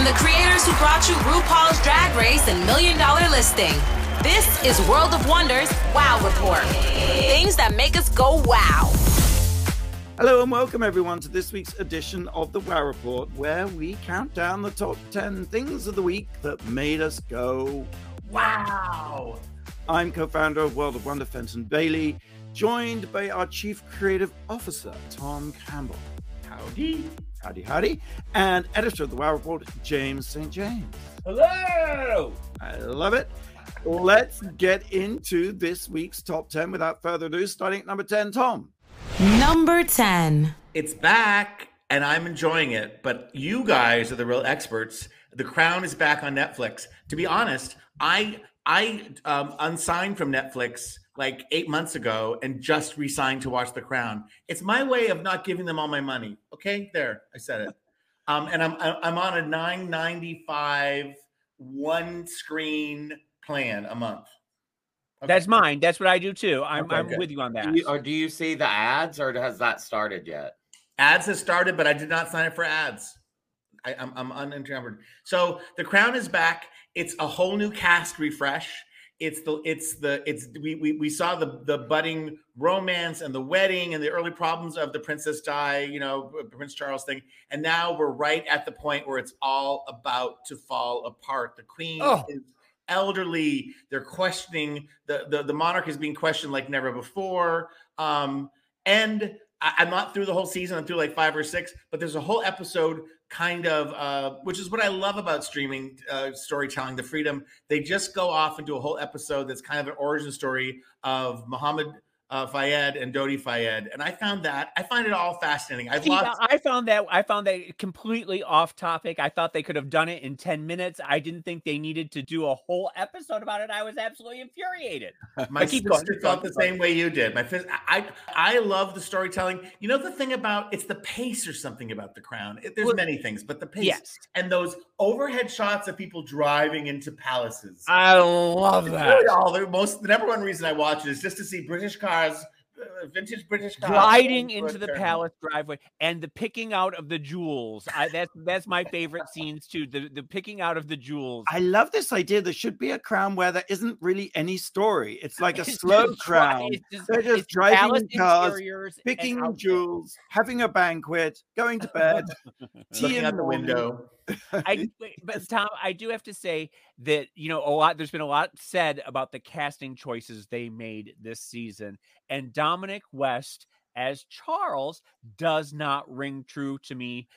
From the creators who brought you RuPaul's Drag Race and Million Dollar Listing, this is World of Wonders Wow Report. Things that make us go wow. Hello and welcome everyone to this week's edition of the Wow Report, where we count down the top 10 things of the week that made us go wow. I'm co founder of World of Wonder, Fenton Bailey, joined by our Chief Creative Officer, Tom Campbell. Howdy. Howdy, howdy. And editor of the Wow Report, James St. James. Hello. I love it. Let's get into this week's top 10 without further ado, starting at number 10, Tom. Number 10. It's back and I'm enjoying it, but you guys are the real experts. The Crown is back on Netflix. To be honest, I I um, unsigned from Netflix like eight months ago and just resigned to watch The Crown. It's my way of not giving them all my money. Okay, there, I said it. Um, and I'm I'm on a nine ninety five one screen plan a month. Okay. That's mine. That's what I do too. I'm okay, I'm good. with you on that. Do you, or do you see the ads, or has that started yet? Ads has started, but I did not sign up for ads. I, am I'm, I'm unencumbered. So The Crown is back. It's a whole new cast refresh. It's the it's the it's we we, we saw the the budding romance and the wedding and the early problems of the Princess Di, you know, Prince Charles thing, and now we're right at the point where it's all about to fall apart. The Queen oh. is elderly. They're questioning the, the the monarch is being questioned like never before. Um, and I, am not through the whole season. I'm through like five or six, but there's a whole episode kind of, uh, which is what I love about streaming uh, storytelling, the freedom. They just go off into a whole episode that's kind of an origin story of Muhammad uh, Fayed and Dodi Fayed, and I found that I find it all fascinating. I've See, lost. I found that I found that completely off topic. I thought they could have done it in ten minutes. I didn't think they needed to do a whole episode about it. I was absolutely infuriated. My sister going, felt the same way you did. My I I love the storytelling. You know the thing about it's the pace or something about the Crown. There's well, many things, but the pace yes. and those overhead shots of people driving into palaces. I love that. Really All the most the number one reason I watch it is just to see British cars cars uh, vintage British cars gliding into the palace driveway and the picking out of the jewels. I, that's that's my favorite scenes too. The the picking out of the jewels. I love this idea. There should be a crown where there isn't really any story. It's like a slow crown. Just, They're just driving cars, picking jewels, having a banquet, going to bed, looking out the window. I but Tom, I do have to say that you know a lot. There's been a lot said about the casting choices they made this season, and Dominic West as Charles does not ring true to me.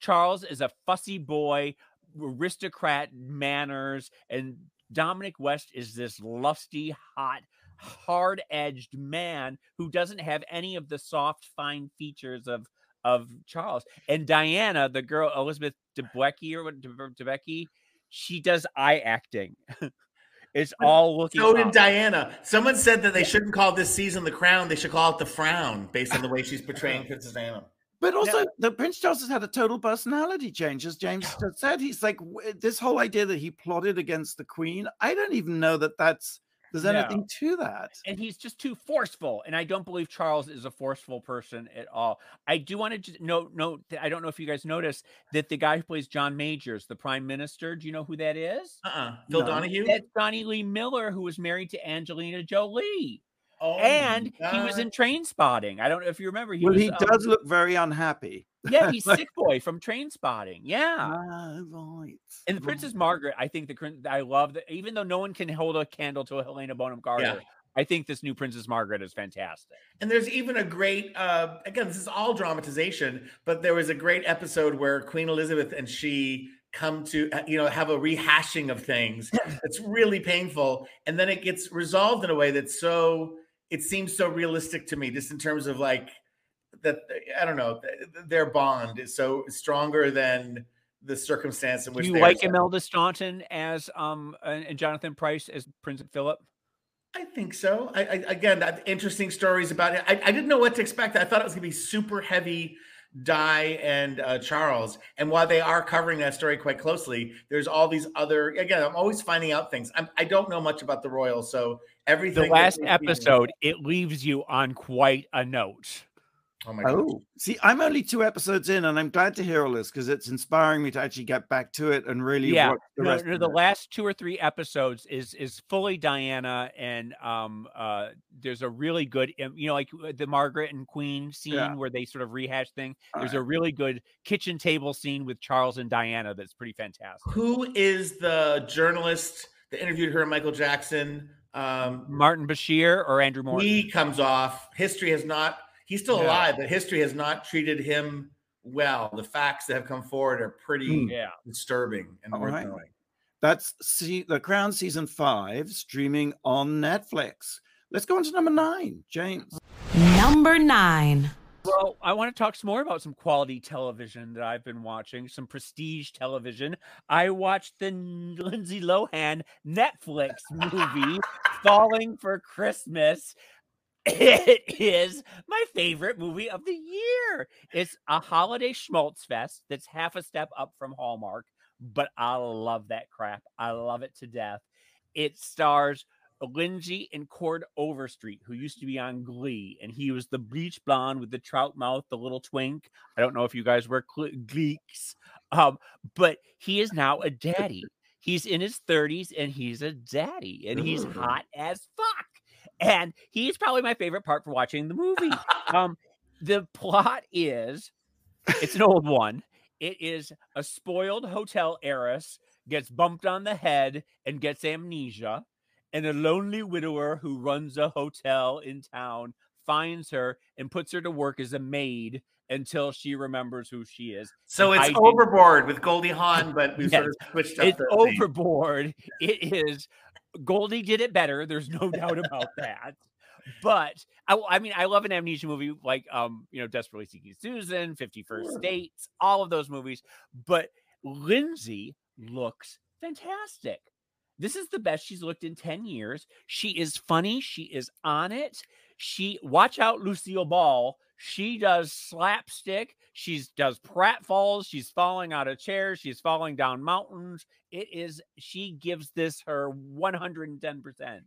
Charles is a fussy boy, aristocrat manners, and Dominic West is this lusty, hot, hard edged man who doesn't have any of the soft, fine features of of Charles. And Diana, the girl Elizabeth Debicki or what Debicki, she does eye acting. it's all looking. So did Diana. Someone said that they shouldn't call this season the Crown; they should call it the Frown, based on the way she's portraying Princess Diana. But also, the Prince Charles has had a total personality change, as James said. He's like this whole idea that he plotted against the Queen. I don't even know that that's there's no. anything to that. And he's just too forceful. And I don't believe Charles is a forceful person at all. I do want to note, note I don't know if you guys noticed that the guy who plays John Majors, the prime minister, do you know who that is? Uh-uh. Phil no. Donahue? That's Jonny Lee Miller, who was married to Angelina Jolie. Oh and he was in Trainspotting. I don't know if you remember. He well, was, he um, does look very unhappy. Yeah, he's Sick Boy from Trainspotting. Yeah, ah, right. And the Princess Margaret, I think the I love that. Even though no one can hold a candle to a Helena Bonham Carter, yeah. I think this new Princess Margaret is fantastic. And there's even a great, uh, again, this is all dramatization, but there was a great episode where Queen Elizabeth and she come to uh, you know have a rehashing of things. it's really painful, and then it gets resolved in a way that's so it seems so realistic to me, just in terms of like that. I don't know, their bond is so stronger than the circumstance in which you like Imelda Staunton as um and Jonathan Pryce as Prince Philip. I think so. I, I again, that interesting stories about it. I, I didn't know what to expect. I thought it was going to be super heavy Di and uh, Charles. And while they are covering that story quite closely, there's all these other. Again, I'm always finding out things. I'm, I do not know much about the Royals, so everything. The last episode, it leaves you on quite a note. Oh my god. Oh, see, I'm only two episodes in, and I'm glad to hear all this because it's inspiring me to actually get back to it and really yeah, watch the no, rest. no, of the it. last two or three episodes is is fully Diana, and um, uh, there's a really good, um, you know, like uh, the Margaret and Queen scene Yeah. where they sort of rehash thing. All There's right. a really good kitchen table scene with Charles and Diana that's pretty fantastic. Who is the journalist that interviewed her and Michael Jackson? Um, Martin Bashir or Andrew Morton? he comes off. History has not. He's still Yeah. alive, but history has not treated him well. The facts that have come forward are pretty Hmm. yeah. disturbing and All worth right. knowing. That's see, The Crown season five streaming on Netflix. Let's go on to number nine, James. Number nine. Well, I want to talk some more about some quality television that I've been watching, some prestige television. I watched the Lindsay Lohan Netflix movie, Falling for Christmas. It is my favorite movie of the year. It's a holiday schmaltz fest that's half a step up from Hallmark, but I love that crap. I love it to death. It stars Lindsay and Chord Overstreet, who used to be on Glee, and he was the bleach blonde with the trout mouth, the little twink. I don't know if you guys were cle- Gleeks, um, but he is now a daddy. He's in his 30s and he's a daddy, and he's hot as fuck. And he's probably my favorite part for watching the movie. um, the plot is it's an old one. It is a spoiled hotel heiress gets bumped on the head and gets amnesia and a lonely widower who runs a hotel in town finds her and puts her to work as a maid until she remembers who she is. So it's I overboard with Goldie Hawn, but we've sort of switched up. It's overboard. It is Goldie did it better. There's no doubt about that. But I, I mean, I love an amnesia movie like, um, you know, Desperately Seeking Susan, Fifty First Sure. Dates, all of those movies. But Lindsay looks fantastic. This is the best she's looked in 10 years. She is funny. She is on it. She watch out, Lucille Ball. She does slapstick. She does pratfalls. She's falling out of chairs. She's falling down mountains. It is, she gives this her 110%.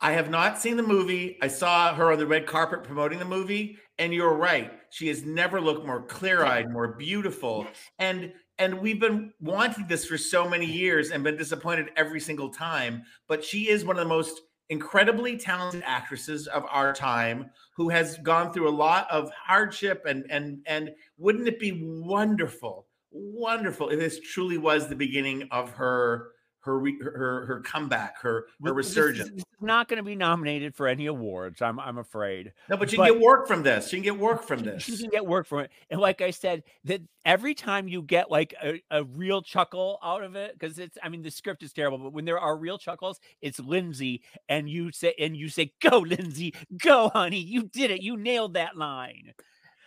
I have not seen the movie. I saw her on the red carpet promoting the movie, and you're right. She has never looked more clear-eyed, more beautiful. And and we've been wanting this for so many years and been disappointed every single time. But she is one of the most incredibly talented actresses of our time who has gone through a lot of hardship and and and wouldn't it be wonderful wonderful if this truly was the beginning of her her re- her her comeback her her Well, this is- resurgence this is not going to be nominated for any awards. I'm, I'm afraid. No, but you But- can get work from this. You can get work from this. She can get work from it. And like I said, that every time you get like a, a real chuckle out of it, because it's I mean the script is terrible, but when there are real chuckles, it's Lindsay, and you say and you say, Go, Lindsay, go, honey, you did it, you nailed that line.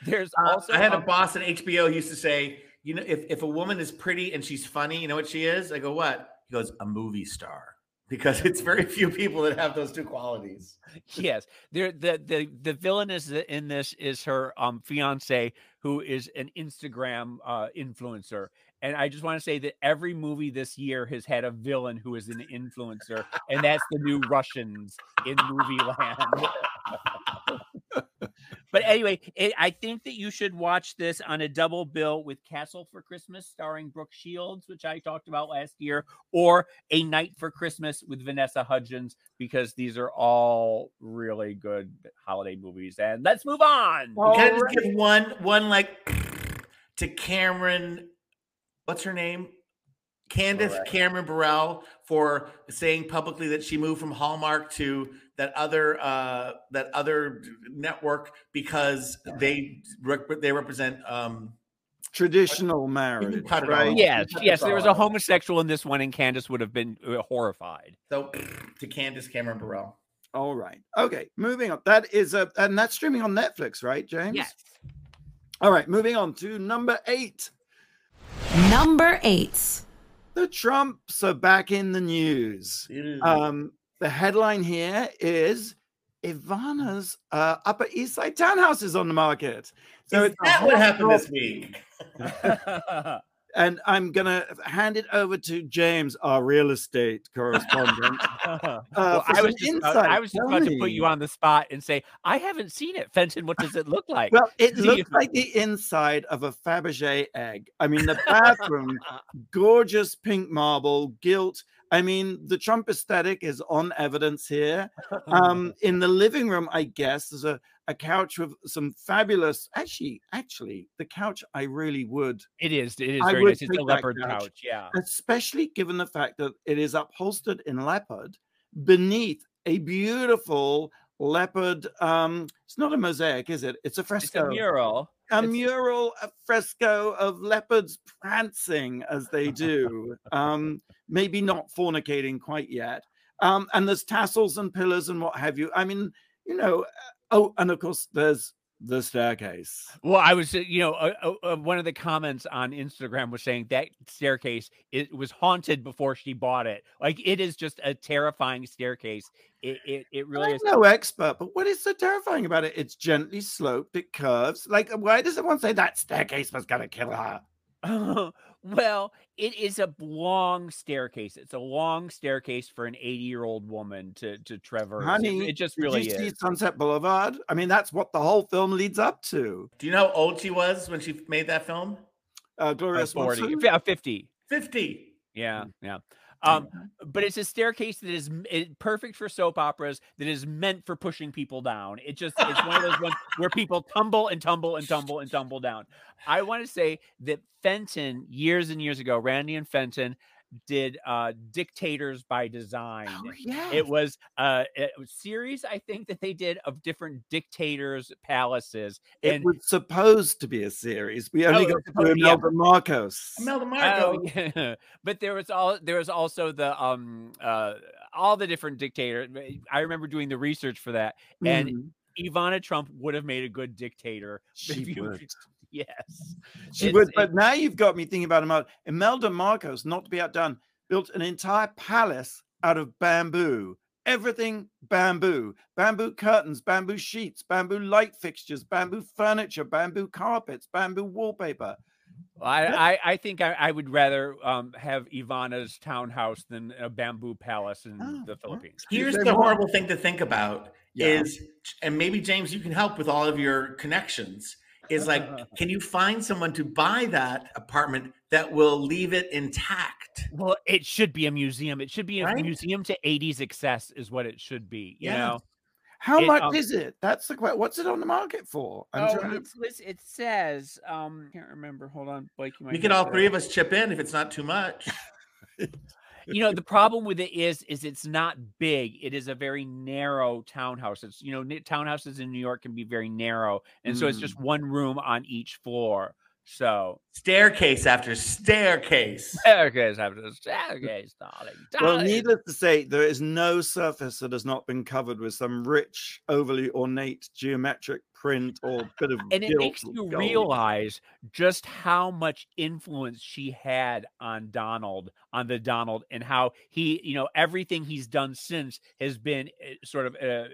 There's Uh, also I had a um, boss at HBO who used to say, you know, if, if a woman is pretty and she's funny, you know what she is? I go, what? He goes, a movie star. Because it's very few people that have those two qualities. yes there the the the villain is in this is her um fiance who is an instagram uh influencer and i just want to say that every movie this year has had a villain who is an influencer and that's the new russians in movie land but anyway it, i think that you should watch this on a double bill with castle for christmas starring brooke shields which i talked about last year or a knight for christmas with vanessa hudgens because these are all really good holiday movies. And let's move on. Well, Can I just Alright. give one, one like to Cameron, what's her name? Candace Bure. Cameron Bure for saying publicly that she moved from Hallmark to that other uh that other network because they rep- they represent um Traditional marriage, cut right? yes, yes, there was a homosexual in this one, and Candace would have been uh, horrified. so to Candace Cameron Bure. All right. Okay. Moving on. That is a and that's streaming on Netflix, right, James? Yes. All right. Moving on to number eight. Number eight. The Trumps are back in the news. Um, the headline here is Ivana's uh, Upper East Side townhouse is on the market. So Is it's that what hot happened girl- this week? and I'm gonna hand it over to James, our real estate correspondent. Uh, for I was just, about. I was just about to put you on the spot and say I haven't seen it. Fenton, what does it look like? Well, it See looks like the inside of a Fabergé egg. I mean, the bathroom, gorgeous pink marble, gilt. I mean, the Trump aesthetic is on evidence here. Um, in the living room, I guess there's a, a couch with some fabulous. Actually, actually, the couch I really would, it is. It is I very nice. It's a leopard couch. couch. Yeah. especially given the fact that it is upholstered in leopard beneath a beautiful leopard. Um, it's not a mosaic, is it? It's a It's fresco. a mural. a It's- mural, a fresco of leopards prancing as they do. um, maybe not fornicating quite yet. Um, and there's tassels and pillars and what have you. I mean, you know. uh, Oh, and of course, there's the staircase. Well, I was, uh, you know, uh, uh, uh, one of the comments on Instagram was saying that staircase it was haunted before she bought it. Like it is just a terrifying staircase. It it, it really I'm is. no expert, but what is so terrifying about it? It's gently sloped, it curves. Like, why does someone say that staircase was gonna kill her? well, it is a long staircase. It's a long staircase for an 80 year old woman to to traverse. Honey, it, just Did really you see is. Sunset Boulevard? I mean, that's what the whole film leads up to. Do you know how old she was when she made that film? Uh, Uh, 40, Swanson? yeah, 50. 50. Yeah, yeah. Um, but it's a staircase that is it, perfect for soap operas that is meant for pushing people down. It just it's one of those ones where people tumble and tumble and tumble and tumble down. I want to say that Fenton years and years ago, Randy and Fenton did uh dictators by design. Oh, yeah. It was uh, a series, I think, that they did of different dictators' palaces. It was supposed to be a series. We only Oh, got was to supposed- do yeah. Marcos. Imelda Marco. Oh, yeah. but there was all there was also the um uh all the different dictators. I remember doing the research for that, and Mhm. Ivana Trump would have made a good dictator. She if you- would. Yes, She It's- would, it- but now you've got me thinking about Imelda. Imelda Marcos, not to be outdone, built an entire palace out of bamboo. Everything bamboo, bamboo curtains, bamboo sheets, bamboo light fixtures, bamboo furniture, bamboo carpets, bamboo wallpaper. I, I I think I, I would rather um have Ivana's townhouse than a bamboo palace in Oh, the Philippines. Here's the horrible thing to think about Yeah. is, and maybe James, you can help with all of your connections. Is like, can you find someone to buy that apartment that will leave it intact? Well, it should be a museum. It should be a Right? museum to 80s excess, is what it should be. You Yeah. know. How It, much um, is it? That's the question. What's it on the market for? I'm oh, trying to- it says um can't remember. Hold on, Blake. You might We could have all the- three of us chip in if it's not too much. you know the problem with it is is it's not big it is a very narrow townhouse it's you know townhouses in new york can be very narrow and so it's just mm. one room on each floor so Staircase after staircase. staircase after staircase darling, Well, needless to say, there is no surface that has not been covered with some rich, overly ornate geometric print or bit of and it makes you gold. realize just how much influence she had on Donald, on the Donald, and how he, you know, everything he's done since has been uh, sort of uh,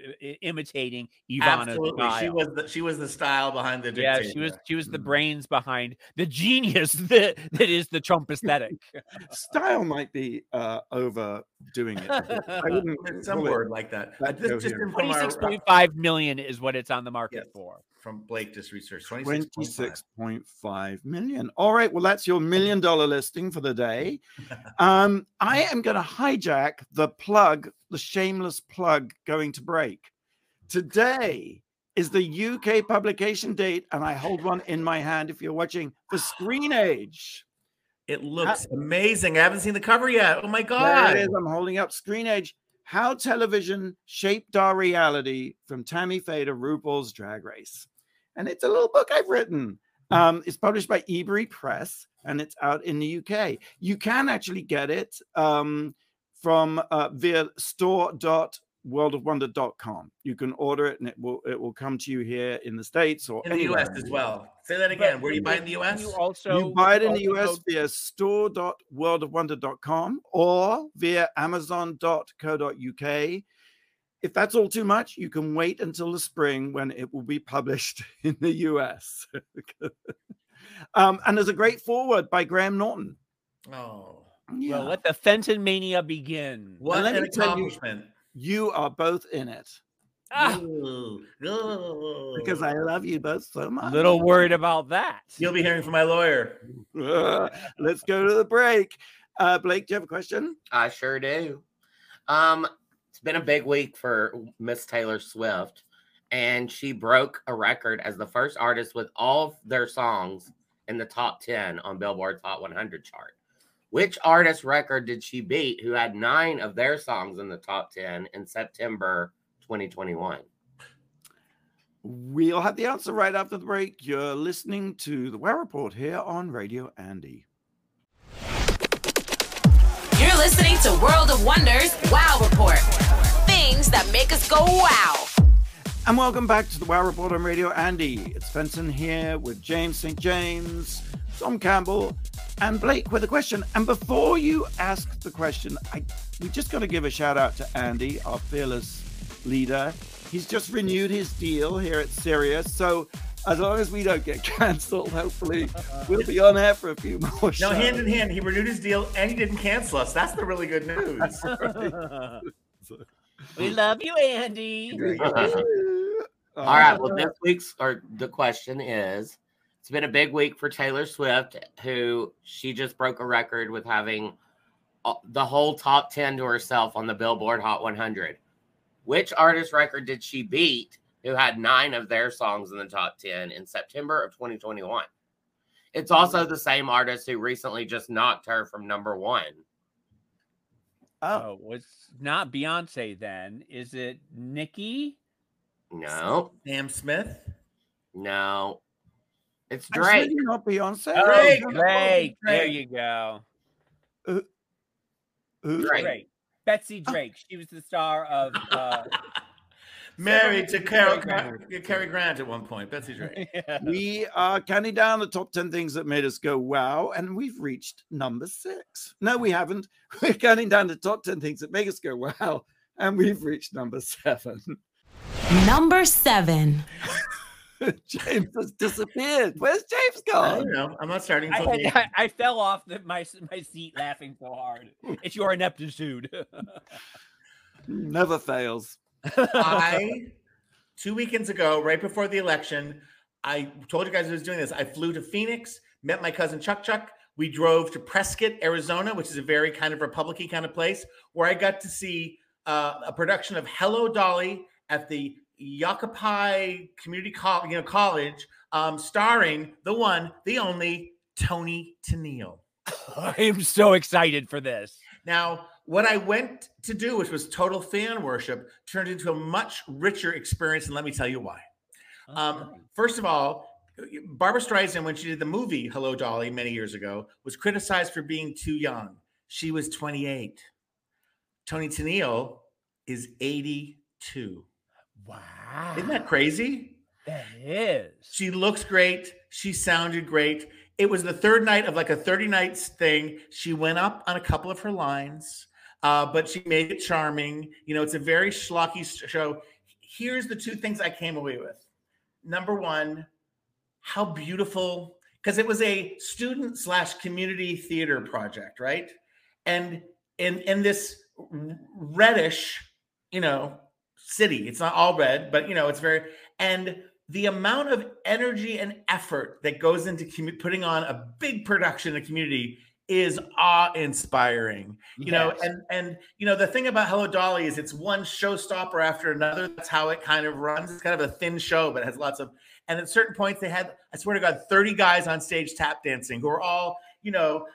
imitating Ivana's Absolutely, style. she was the she was the style behind the yeah, she was she was the Mm. brains behind the genius that that is the Trump aesthetic. Style might be uh, overdoing it. I wouldn't There's some word like that. that This just coherent. from Twenty our- six point five million is what it's on the market Yes. For. from Blake just research. 26.5. 26.5 million. All right. Well, that's your million dollar listing for the day. Um, I am going to hijack the plug, the shameless plug going to break. Today is the UK publication date, and I hold one in my hand if you're watching for Screen Age. It looks amazing. I haven't seen the cover yet. Oh my god. There it is. I'm holding up Screen Age. How television shaped our reality from Tammy Faye to RuPaul's Drag Race. And it's a little book I've written. Um, it's published by Ebury Press and it's out in the UK. You can actually get it um, from uh, via store.worldofwonder.com. You can order it and it will it will come to you here in the States or in the US as well. Say that again. Where do you buy in the US? You also you buy it in the also US via store.worldofwonder.com or via amazon.co.uk. If that's all too much, you can wait until the spring when it will be published in the US. Um, and there's a great forward by Graham Norton. Oh, Yeah. Well, let the Fenton mania begin. what let an me tell you- accomplishment! You are both in it Ah, Ooh, ooh. because I love you both so much. A little worried about that. You'll be hearing from my lawyer. Let's go to the break. Uh, Blake, do you have a question? I sure do. Um, it's been a big week for Miss Taylor Swift, and she broke a record as the first artist with all of their songs in the top 10 on Billboard's Hot 100 chart. Which artist record did she beat who had nine of their songs in the top 10 in September 2021? We'll have the answer right after the break. You're listening to the Wow Report here on Radio Andy. You're listening to World of Wonders Wow Report. Things that make us go wow. And welcome back to the Wow Report on Radio Andy. It's Fenton here with James St. James, Tom Campbell, and Blake with a question. And before you ask the question, I we just got to give a shout out to Andy, our fearless leader. He's just renewed his deal here at Sirius. So as long as we don't get cancelled, hopefully we'll be on air for a few more No, shows. hand in hand, he renewed his deal and he didn't cancel us. That's the really good news. we love you, Andy. All right. Well, this week's or the question is it's been a big week for Taylor Swift, who she just broke a record with having uh, the whole top 10 to herself on the Billboard Hot 100. Which artist record did she beat who had nine of their songs in the top 10 in September of 2021? It's also the same artist who recently just knocked her from number one. Oh, Oh, it's not Beyonce then. Is it Nikki? No, Sam Smith. no. It's it's Drake. really not Beyonce. Oh, Drake. Drake. There you go. Who? Drake. Drake. Betsy uh. Drake. She was the star of uh, Married to Carol, Grant. Cary Grant at one point. Betsy Drake. yeah. We are counting down the top 10 things that made us go wow, and we've reached number six. No, we haven't. We're counting down the top 10 things that make us go wow, and we've reached number seven. Number seven. James has disappeared. Where's James I gone? don't know. I'm not starting I, had- I, I fell off the, my my seat laughing so hard. It's your ineptitude. Never fails. I two weekends ago, right before the election, I told you guys I was doing this. I flew to Phoenix, met my cousin Chuck Chuck. We drove to Prescott, Arizona, which is a very kind of Republican kind of place, where I got to see uh, a production of Hello Dolly at the Yavapai Community College, you know, college, um, starring the one, the only Toni Tennille. I am so excited for this. Now, what I went to do, which was total fan worship, turned into a much richer experience, and let me tell you why. Um, first of all, Barbra Streisand, when she did the movie Hello Dolly many years ago, was criticized for being too young. She was 28. Toni Tennille is 82. Wow, Isn't that crazy? that is. She looks great. She sounded great. It was the third night of like a 30 nights thing. She went up on a couple of her lines, uh, but she made it charming. You know, it's a very schlocky show. Here's the two things I came away with. Number one, how beautiful, because it was a student slash community theater project, right? And in in this reddish, you know, city. It's not all red, but you know, it's very and the amount of energy and effort that goes into commu- putting on a big production in a community is awe-inspiring you know and and you know the thing about hello dolly is it's one showstopper after another. That's how it kind of runs. It's kind of a thin show but it has lots of and at certain points they had i swear to god 30 guys on stage tap dancing who are all you know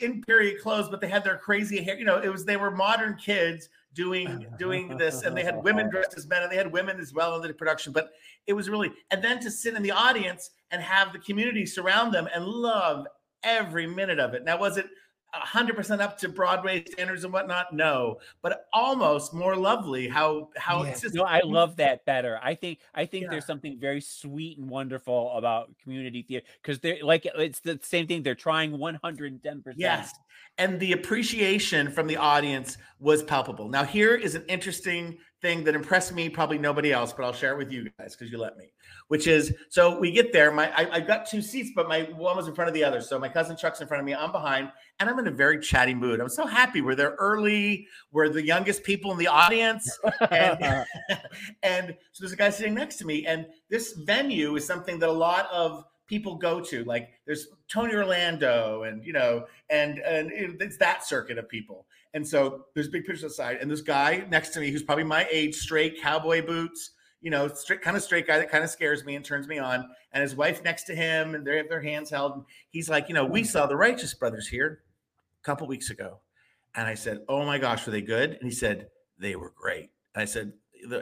in period clothes but they had their crazy hair you know it was they were modern kids doing doing this and they had women dressed as men and they had women as well in the production but it was really and then to sit in the audience and have the community surround them and love every minute of it now was it 100% up to broadway standards and whatnot no but almost more lovely how how it's just no, I love that better. I think I think Yeah. there's something very sweet and wonderful about community theater because they're like it's the same thing. They're trying 110. percent Yes. And the appreciation from the audience was palpable. Now, here is an interesting thing that impressed me, probably nobody else, but I'll share it with you guys because you let me. Which is, so we get there. My I, I got two seats, but my one was in front of the other. So my cousin Chuck's in front of me. I'm behind, and I'm in a very chatty mood. I'm so happy. We're there early. We're the youngest people in the audience, and, and so there's a guy sitting next to me. And this venue is something that a lot of people go to. Like there's Tony Orlando, and you know, and and it's that circuit of people. And so there's big pictures aside, and this guy next to me who's probably my age, straight cowboy boots, you know, straight kind of straight guy that kind of scares me and turns me on. And his wife next to him, and they have their hands held. And he's like, you know, we saw the Righteous Brothers here a couple weeks ago. And I said, Oh my gosh, were they good? And he said, They were great. And I said,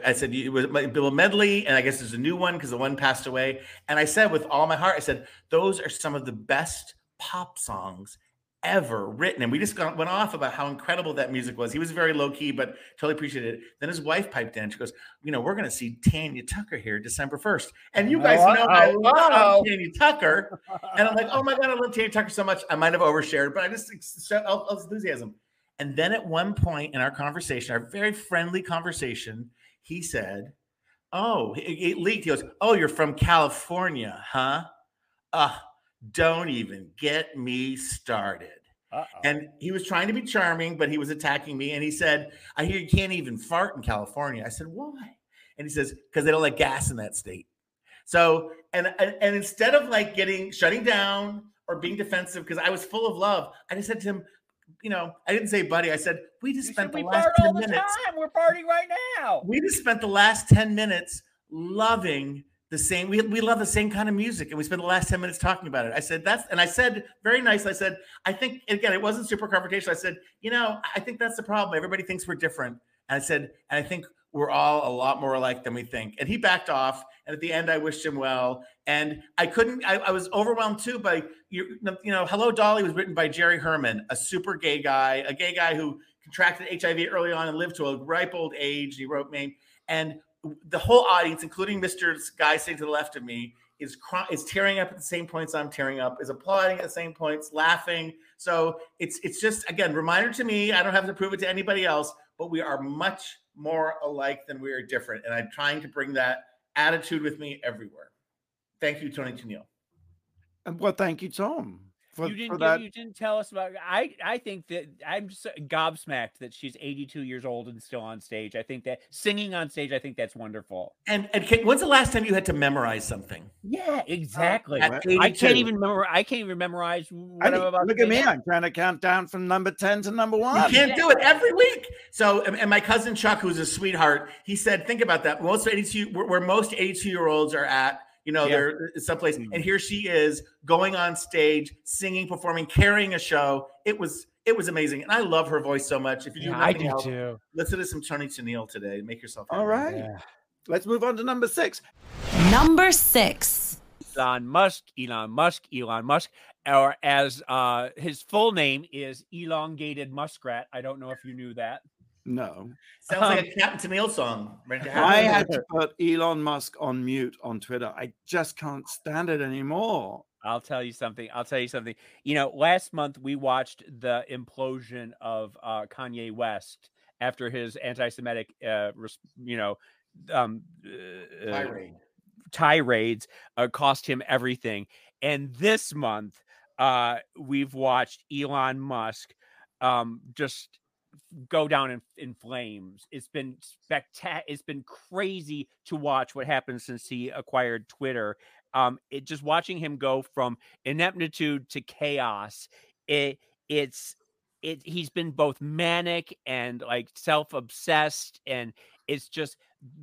I said it was Bill Medley, and I guess there's a new one because the one passed away. And I said with all my heart, I said those are some of the best pop songs ever written. And we just got, went off about how incredible that music was. He was very low key, but totally appreciated it. Then his wife piped in. She goes, You know, we're going to see Tanya Tucker here December 1st. And you guys oh, know I love Tanya Tucker. And I'm like, Oh my God, I love Tanya Tucker so much. I might have overshared, but I just all enthusiasm. And then at one point in our conversation, our very friendly conversation, he said, Oh, it, leaked. He goes, Oh, you're from California, huh? Uh, don't even get me started. Uh-oh. And he was trying to be charming, but he was attacking me. And he said, I hear you can't even fart in California. I said, Why? And he says, Because they don't like gas in that state. So, and, and, and instead of like getting shutting down or being defensive, because I was full of love, I just said to him, you know, I didn't say buddy. I said we just you spent the last ten minutes. Time. We're partying right now. We just spent the last ten minutes loving the same. We, we love the same kind of music, and we spent the last ten minutes talking about it. I said that's, and I said very nice. I said I think again, it wasn't super confrontational. I said, you know, I think that's the problem. Everybody thinks we're different, and I said, and I think we're all a lot more alike than we think. And he backed off. And at the end, I wished him well. And I couldn't, I, I was overwhelmed too by, you, you know, Hello Dolly was written by Jerry Herman, a super gay guy, a gay guy who contracted HIV early on and lived to a ripe old age. He wrote me. And the whole audience, including Mr. Guy sitting to the left of me, is cry- is tearing up at the same points I'm tearing up, is applauding at the same points, laughing. So it's it's just again reminder to me. I don't have to prove it to anybody else, but we are much more alike than we are different. And I'm trying to bring that attitude with me everywhere. Thank you, Toni Tennille. And well, thank you, Tom. For, you didn't give, you didn't tell us about I I think that I'm just gobsmacked that she's 82 years old and still on stage. I think that singing on stage, I think that's wonderful. And and when's the last time you had to memorize something? Yeah, exactly. Uh, I can't even remember. I can't even memorize what I am about. Look at me! I'm trying to count down from number 10 to number one. You can't yeah. do it every week. So, and my cousin Chuck, who's a sweetheart, he said, "Think about that. Most 82, where most 82 year olds are at." You know, yeah. they're someplace. And mm-hmm. here she is going on stage, singing, performing, carrying a show. It was it was amazing, and I love her voice so much. If you do, yeah, I do else, too. Listen to some Toni Tennille today. Make yourself happy. all right. Yeah. Let's move on to number six. Number six. Elon Musk, Elon Musk, Elon Musk, or as uh, his full name is elongated muskrat. I don't know if you knew that. No. Sounds um, like a Captain Tennille song. I had to put Elon Musk on mute on Twitter. I just can't stand it anymore. I'll tell you something. I'll tell you something. You know, last month we watched the implosion of uh, Kanye West after his anti-Semitic, uh, you know, um, uh, tirade. tirades uh, cost him everything. And this month, uh, we've watched Elon Musk um, just go down in, in flames. It's been spectacular. It's been crazy to watch what happened since he acquired Twitter. Um, it just watching him go from ineptitude to chaos. It it's it. He's been both manic and like self obsessed, and it's just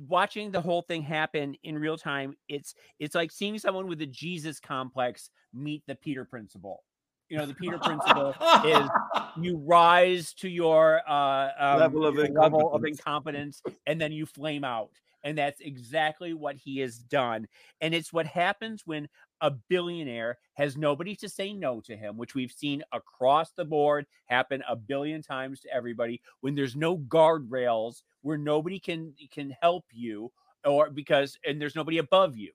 watching the whole thing happen in real time. It's it's like seeing someone with a Jesus complex meet the Peter Principle you know the peter principle is you rise to your uh, um, level of level of incompetence and then you flame out and that's exactly what he has done and it's what happens when a billionaire has nobody to say no to him which we've seen across the board happen a billion times to everybody when there's no guardrails where nobody can can help you or because and there's nobody above you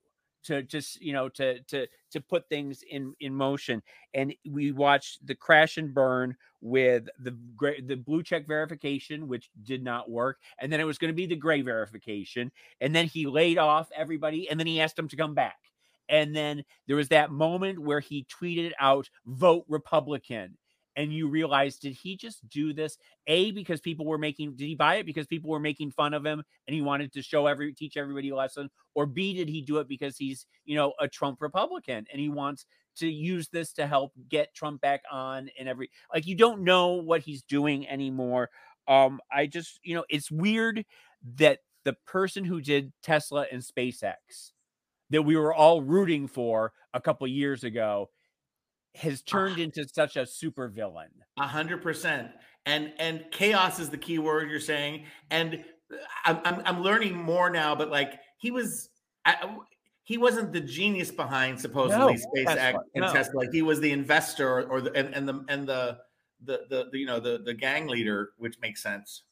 to just you know to to to put things in in motion and we watched the crash and burn with the gray the blue check verification which did not work and then it was going to be the gray verification and then he laid off everybody and then he asked them to come back and then there was that moment where he tweeted out vote republican and you realize did he just do this a because people were making did he buy it because people were making fun of him and he wanted to show every teach everybody a lesson? Or b did he do it because he's you know a trump republican and he wants to use this to help get trump back on and every like you don't know what he's doing anymore. Um i just you know it's weird that the person who did tesla and spacex that we were all rooting for a couple years ago has turned into such a super villain. A hundred percent. And and chaos is the key word you're saying. And uh, I'm I'm, I'm learning more now, but like he was. I, he wasn't the genius behind supposedly no, SpaceX and. Tesla. Like he was the investor or the and, and the and the, the the the you know the the gang leader, which makes sense.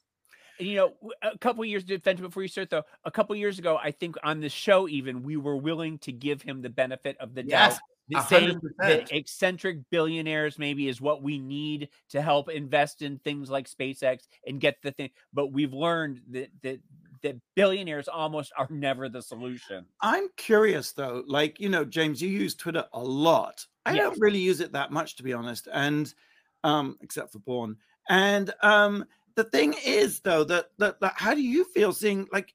You know, a couple years before you start though. A couple years ago, I think on the show even we were willing to give him the benefit of the yes. doubt the same that eccentric billionaires maybe is what we need to help invest in things like SpaceX and get the thing. But we've learned that that that billionaires almost are never the solution. I'm curious though, like you know, James, you use Twitter a lot. I yes. don't really use it that much, to be honest, and um, except for porn. And um, the thing is, though, that, that that how do you feel seeing like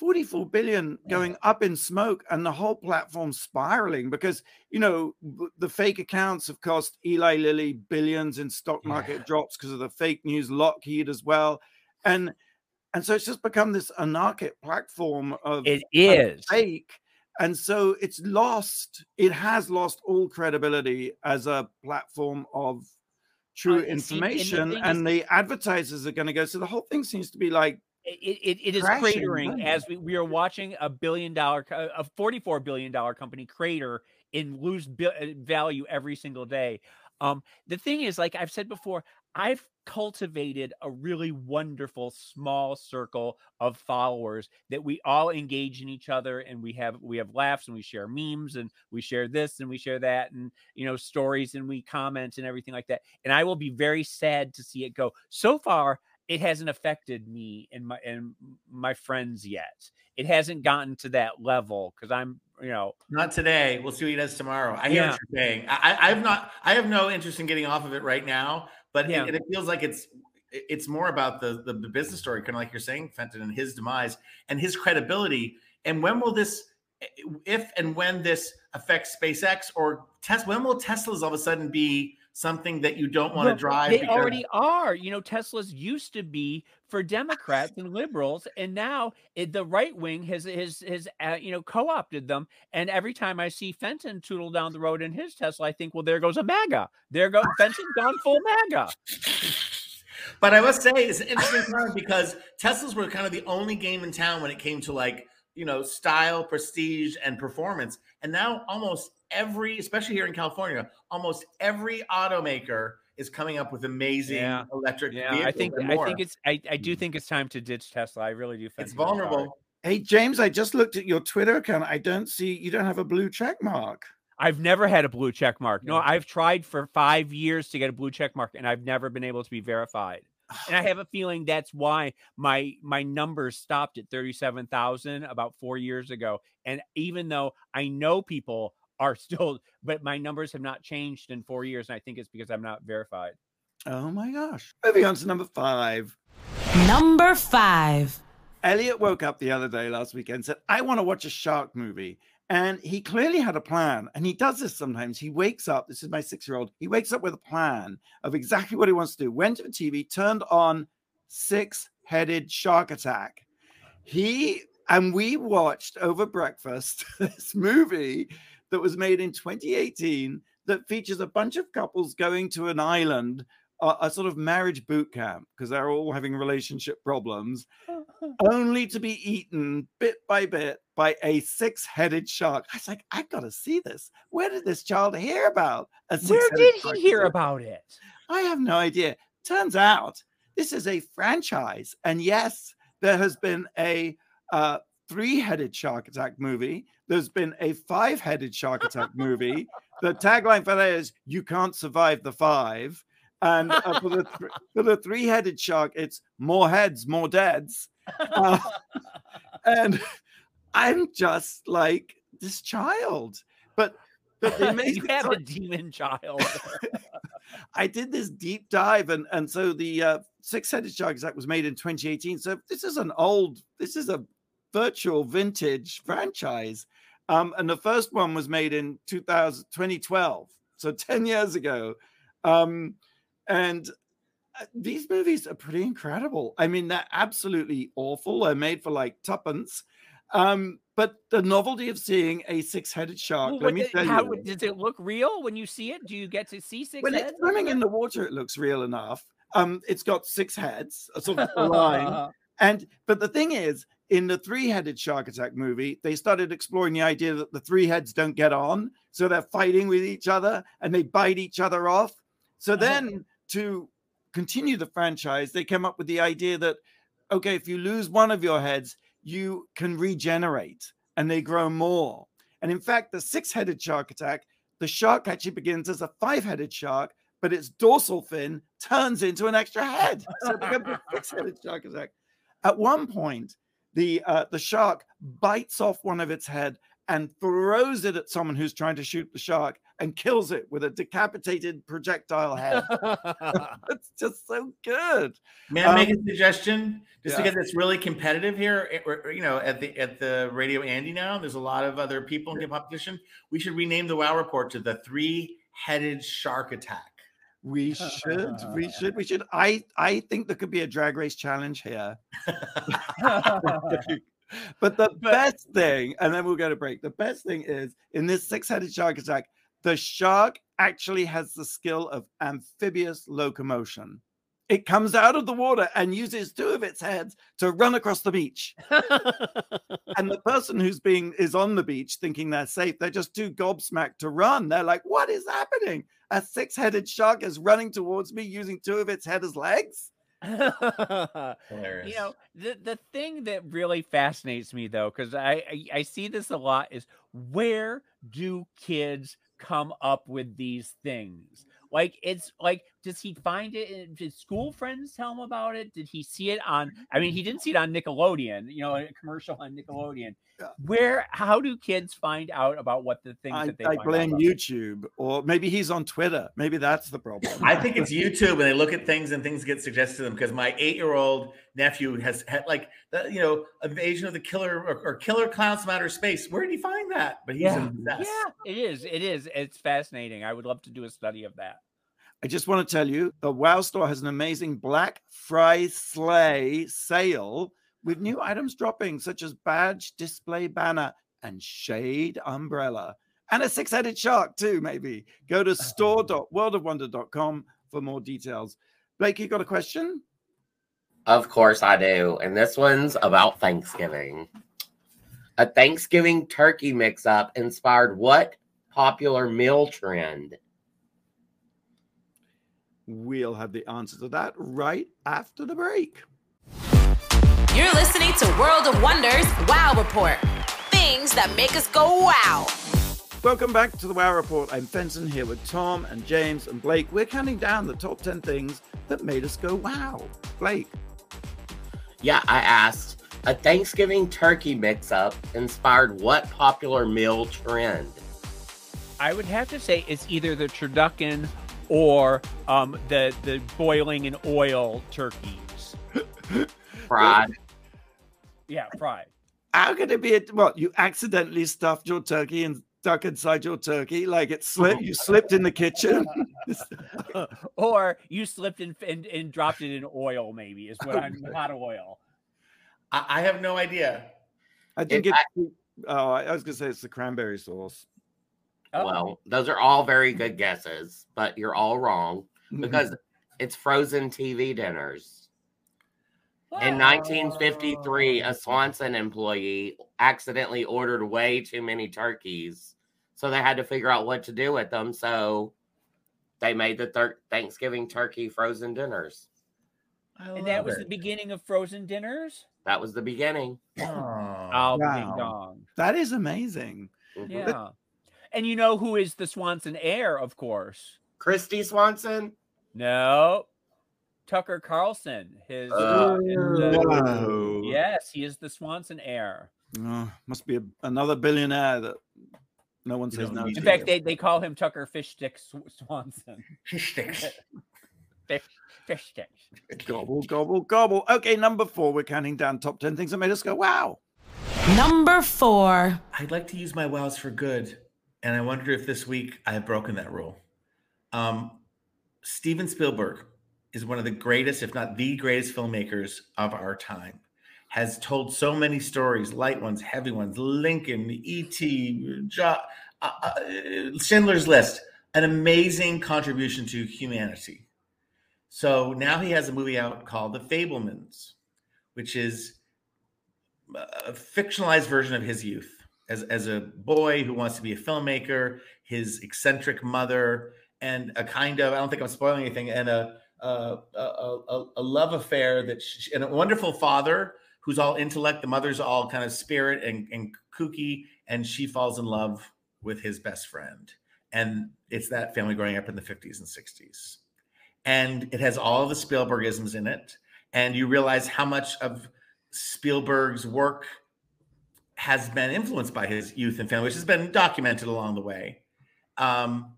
44 billion going up in smoke and the whole platform spiraling because you know the fake accounts have cost Eli Lilly billions in stock market yeah. drops because of the fake news Lockheed as well. And and so it's just become this anarchic platform of it is. of fake. And so it's lost it has lost all credibility as a platform of true uh, information and, the, and the advertisers are going to go. So the whole thing seems to be like it, it, it is Crashing cratering as we, we are watching a billion dollar a 44 billion dollar company crater and lose uh, value every single day. Um the thing is like i've said before i've cultivated a really wonderful small circle of followers that we all engage in each other and we have we have laughs and we share memes and we share this and we share that and you know stories and we comment and everything like that. And i will be very sad to see it go. So far it hasn't affected me and my and my friends yet. It hasn't gotten to that level because I'm, you know, not today. We'll see what he does tomorrow. I hear yeah. what you're saying. I, I have not. I have no interest in getting off of it right now. But yeah. it, it feels like it's it's more about the, the the business story, kind of like you're saying, Fenton, and his demise and his credibility. And when will this? Eh, if and when this affects SpaceX or Tesla, when will Teslas all of a sudden be something that you don't want to drive. They because... already are. You know, Teslas used to be for Democrats and liberals, and now it, the right wing has has has uh, you know co-opted them. And every time I see Fenton tootle down the road in his Tesla, I think, well, there goes a MAGA. There goes Fenton's gone full MAGA. But I must say, it's an interesting time because Teslas were kind of the only game in town when it came to like you know style, prestige, and performance. And now almost every, especially here in California, almost every automaker is coming up with amazing yeah. electric yeah, I think I think it's I, I do mm-hmm. think it's time to ditch Tesla. I really do. think It's vulnerable. Hey James, I just looked at your Twitter account. I don't see you don't have a blue check mark. I've never had a blue check mark. No, I've tried for five years to get a blue check mark, and I've never been able to be verified. And I have a feeling that's why my my numbers stopped at thirty seven thousand about four years ago. And even though I know people are still, but my numbers have not changed in four years. And I think it's because I'm not verified. Oh my gosh. Moving on to number five. Number five. Elliot woke up the other day last weekend and said, I want to watch a shark movie. And he clearly had a plan. And he does this sometimes. He wakes up, this is my six year old, he wakes up with a plan of exactly what he wants to do. Went to the TV, turned on six headed shark attack. He and we watched over breakfast this movie that was made in 2018 that features a bunch of couples going to an island, uh, a sort of marriage boot camp, because they're all having relationship problems, only to be eaten bit by bit by a six headed shark. I was like, I got to see this. Where did this child hear about? Where did he hear about it? I have no idea. Turns out this is a franchise. And yes, there has been a uh, three-headed shark attack movie. There's been a five-headed shark attack movie. The tagline for that is "You can't survive the five. And uh, for the th- for the three-headed shark, it's more heads, more dads. Uh, and I'm just like this child. But but the you have a demon child. I did this deep dive, and and so the uh, six-headed shark attack was made in 2018. So this is an old, this is a virtual vintage franchise. Um, and the first one was made in 2000, 2012, so 10 years ago. Um, and uh, these movies are pretty incredible. I mean, they're absolutely awful. They're made for like tuppence. Um, but the novelty of seeing a six-headed shark, Well, let me the- tell how, you. does it look real when you see it? Do you get to see six When heads? it's swimming in the water, it looks real enough. Um, it's got six heads, a sort of line. And but the thing is, in the three-headed shark attack movie, they started exploring the idea that the three heads don't get on, so they're fighting with each other and they bite each other off. So then, to continue the franchise, they came up with the idea that okay, if you lose one of your heads, you can regenerate and they grow more. And in fact, the six-headed shark attack, the shark actually begins as a five-headed shark, but its dorsal fin turns into an extra head. So it becomes a six-headed shark attack. At one point, the uh, the shark bites off one of its head and throws it at someone who's trying to shoot the shark and kills it with a decapitated projectile head. it's just so good. May I make Um, a suggestion? Just yeah. because it's really competitive here, it- you know, at the at the Radio Andy now, there's a lot of other people in the competition. We should rename the Wow Report to the Three-Headed Shark Attack. We should, we should, we should. I I think there could be a drag race challenge here. But the best thing, and then we'll go to break. The best thing is in this six-headed shark attack, the shark actually has the skill of amphibious locomotion. It comes out of the water and uses two of its heads to run across the beach. and the person who's being is on the beach thinking they're safe, they're just too gobsmacked to run. They're like, "What is happening? A six-headed shark is running towards me using two of its head as legs." You know the the thing that really fascinates me though because I, I i see this a lot is where do kids come up with these things. Like it's like does he find it did school friends tell him about it did he see it on i mean he didn't see it on nickelodeon you know a commercial on nickelodeon Yeah. where how do kids find out about what the things I, that they I find out blame about? YouTube, or maybe he's on Twitter. Maybe that's the problem. I think it's YouTube, and they look at things and things get suggested to them. Because my eight-year-old nephew has had like the, you know invasion of the killer or, or killer clowns from outer space. Where did he find that? But he's Yeah. obsessed. yeah it is it is it's fascinating i would love to do a study of that I just want to tell you the Wow Store has an amazing Black Fry Sleigh sale with new items dropping, such as badge, display banner, and shade umbrella. And a six headed shark, too, maybe. Go to store.worldofwonder.com for more details. Blake, you got a question? Of course I do. And this one's about Thanksgiving. A Thanksgiving turkey mix up inspired what popular meal trend? We'll have the answer to that right after the break. You're listening to World of Wonders Wow Report. Things that make us go wow. Welcome back to the Wow Report. I'm Fenton here with Tom and James and Blake. We're counting down the top 10 things that made us go wow. Blake, Yeah, I asked. A Thanksgiving turkey mix up inspired what popular meal trend? I would have to say it's either the turducken or um, the the boiling in oil turkeys. Fried. Yeah, fried. how could it be? A, what you accidentally stuffed your turkey and stuck inside your turkey? Like it slipped, you slipped in the kitchen? or you slipped and, and and dropped it in oil. Maybe is what I'm hot oil. I, I have no idea. I think It- it's. Oh, I was gonna say it's the cranberry sauce. Oh, Well, those are all very good guesses, but you're all wrong because it's frozen TV dinners. In 1953, a Swanson employee accidentally ordered way too many turkeys. So they had to figure out what to do with them. So they made the thir- Thanksgiving turkey frozen dinners. And that love was the beginning of frozen dinners. That was the beginning. Aw. Al Wow. Ding Dong. That is amazing. Mhm. Yeah. And you know who is the Swanson heir, of course? Kristy Swanson. No. Tucker Carlson. His Uh, his, Wow. Yes, he is the Swanson heir. Oh, must be a, another billionaire that no one says don't no need to. In fact, they, they call him Tucker Fish Stick Swanson. Fish sticks. Fish, fish sticks. gobble, gobble, gobble. Okay, number four. We're counting down top 10 things that made us go, wow. Number four. I'd like to use my wows for good, and I wonder if this week I have broken that rule. Um, Steven Spielberg is one of the greatest, if not the greatest, filmmakers of our time. Has told so many stories, light ones, heavy ones, Lincoln, E.T., jo- uh, uh, Schindler's List, an amazing contribution to humanity. So now he has a movie out called The Fabelmans, which is a fictionalized version of his youth as, as a boy who wants to be a filmmaker, his eccentric mother, and a kind of I don't think I'm spoiling anything, and a a, a, a, love affair that she, and a wonderful father who's all intellect. The mother's all kind of spirit and, and kooky, and she falls in love with his best friend. And it's that family growing up in the 50s and 60s. And it has all the Spielbergisms in it. And you realize how much of Spielberg's work has been influenced by his youth and family, which has been documented along the way. Um,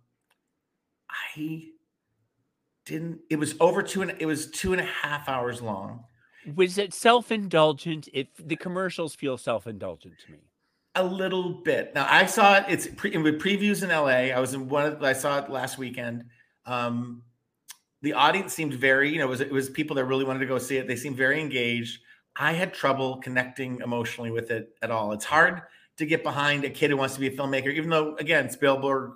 I didn't. It was over two and it was two and a half hours long. Was it self-indulgent? If the commercials feel self-indulgent to me. A little bit. Now I saw it. It's pre, with previews in LA. I was in one. Of, I saw it last weekend. Um, the audience seemed very. You know, it was it was people that really wanted to go see it. They seemed very engaged. I had trouble connecting emotionally with it at all. It's hard to get behind a kid who wants to be a filmmaker, even though again Spielberg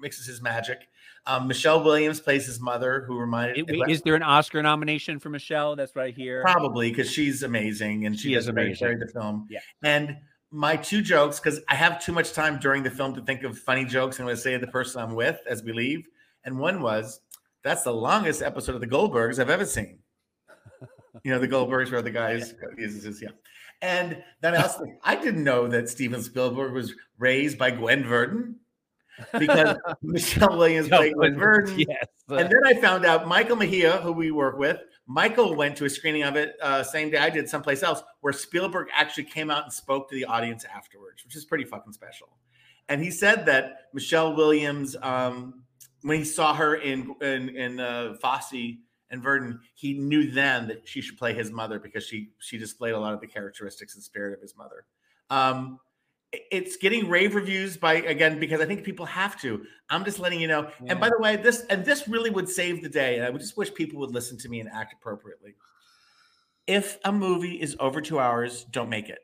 mixes his magic. Um, Michelle Williams plays his mother, who reminded It- wait, is there an Oscar nomination for Michelle? That's what I hear. Probably because she's amazing and she, She is amazing. the film. Yeah. And my two jokes, because I have too much time during the film to think of funny jokes and I'm going to say to the person I'm with as we leave. And one was, "That's the longest episode of the Goldbergs I've ever seen." You know, the Goldbergs were the guys uses yeah. And then I also I didn't know that Steven Spielberg was raised by Gwen Verdon because Michelle Williams played Gwen Verdon. Yes. And then I found out Michael Mejia, who we work with, Michael went to a screening of it uh, same day I did someplace else, where Spielberg actually came out and spoke to the audience afterwards, which is pretty fucking special. And he said that Michelle Williams, um, when he saw her in in, in uh, Fosse and Verdon, he knew then that she should play his mother because she she displayed a lot of the characteristics and spirit of his mother. Um, it's getting rave reviews by again because I think people have to. I'm just letting you know. And by the way, this and this really would save the day. And I would just wish people would listen to me and act appropriately. If a movie is over two hours, don't make it.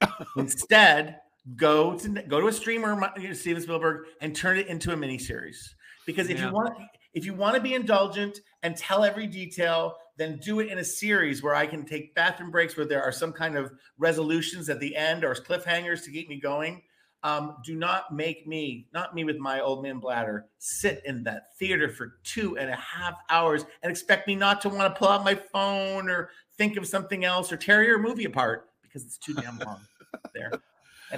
Instead, go to go to a streamer, Steven Spielberg, and turn it into a miniseries. Because if Yeah. you want, if you want to be indulgent and tell every detail, then do it in a series where I can take bathroom breaks where there are some kind of resolutions at the end or cliffhangers to keep me going. Um, do not make me, not me with my old man bladder, sit in that theater for two and a half hours and expect me not to want to pull out my phone or think of something else or tear your movie apart because it's too damn long. there.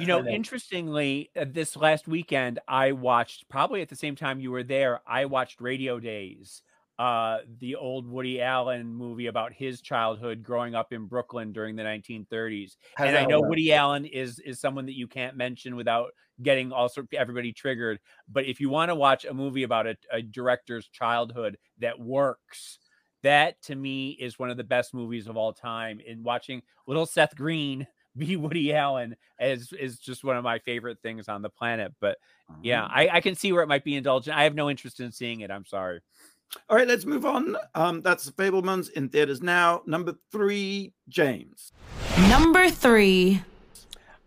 You know, interestingly, uh, this last weekend, I watched probably at the same time you were there. I watched Radio Days, uh, the old Woody Allen movie about his childhood growing up in Brooklyn during the 1930s. How's and I know work? Woody Allen is is someone that you can't mention without getting also everybody triggered. But if you want to watch a movie about a, a director's childhood that works, that to me is one of the best movies of all time. In watching little Seth Green be Woody Allen is is just one of my favorite things on the planet. But yeah, I, I can see where it might be indulgent. I have no interest in seeing it. I'm sorry. All right, let's move on. Um, that's Fabelmans in theaters now. Number three, James. Number three.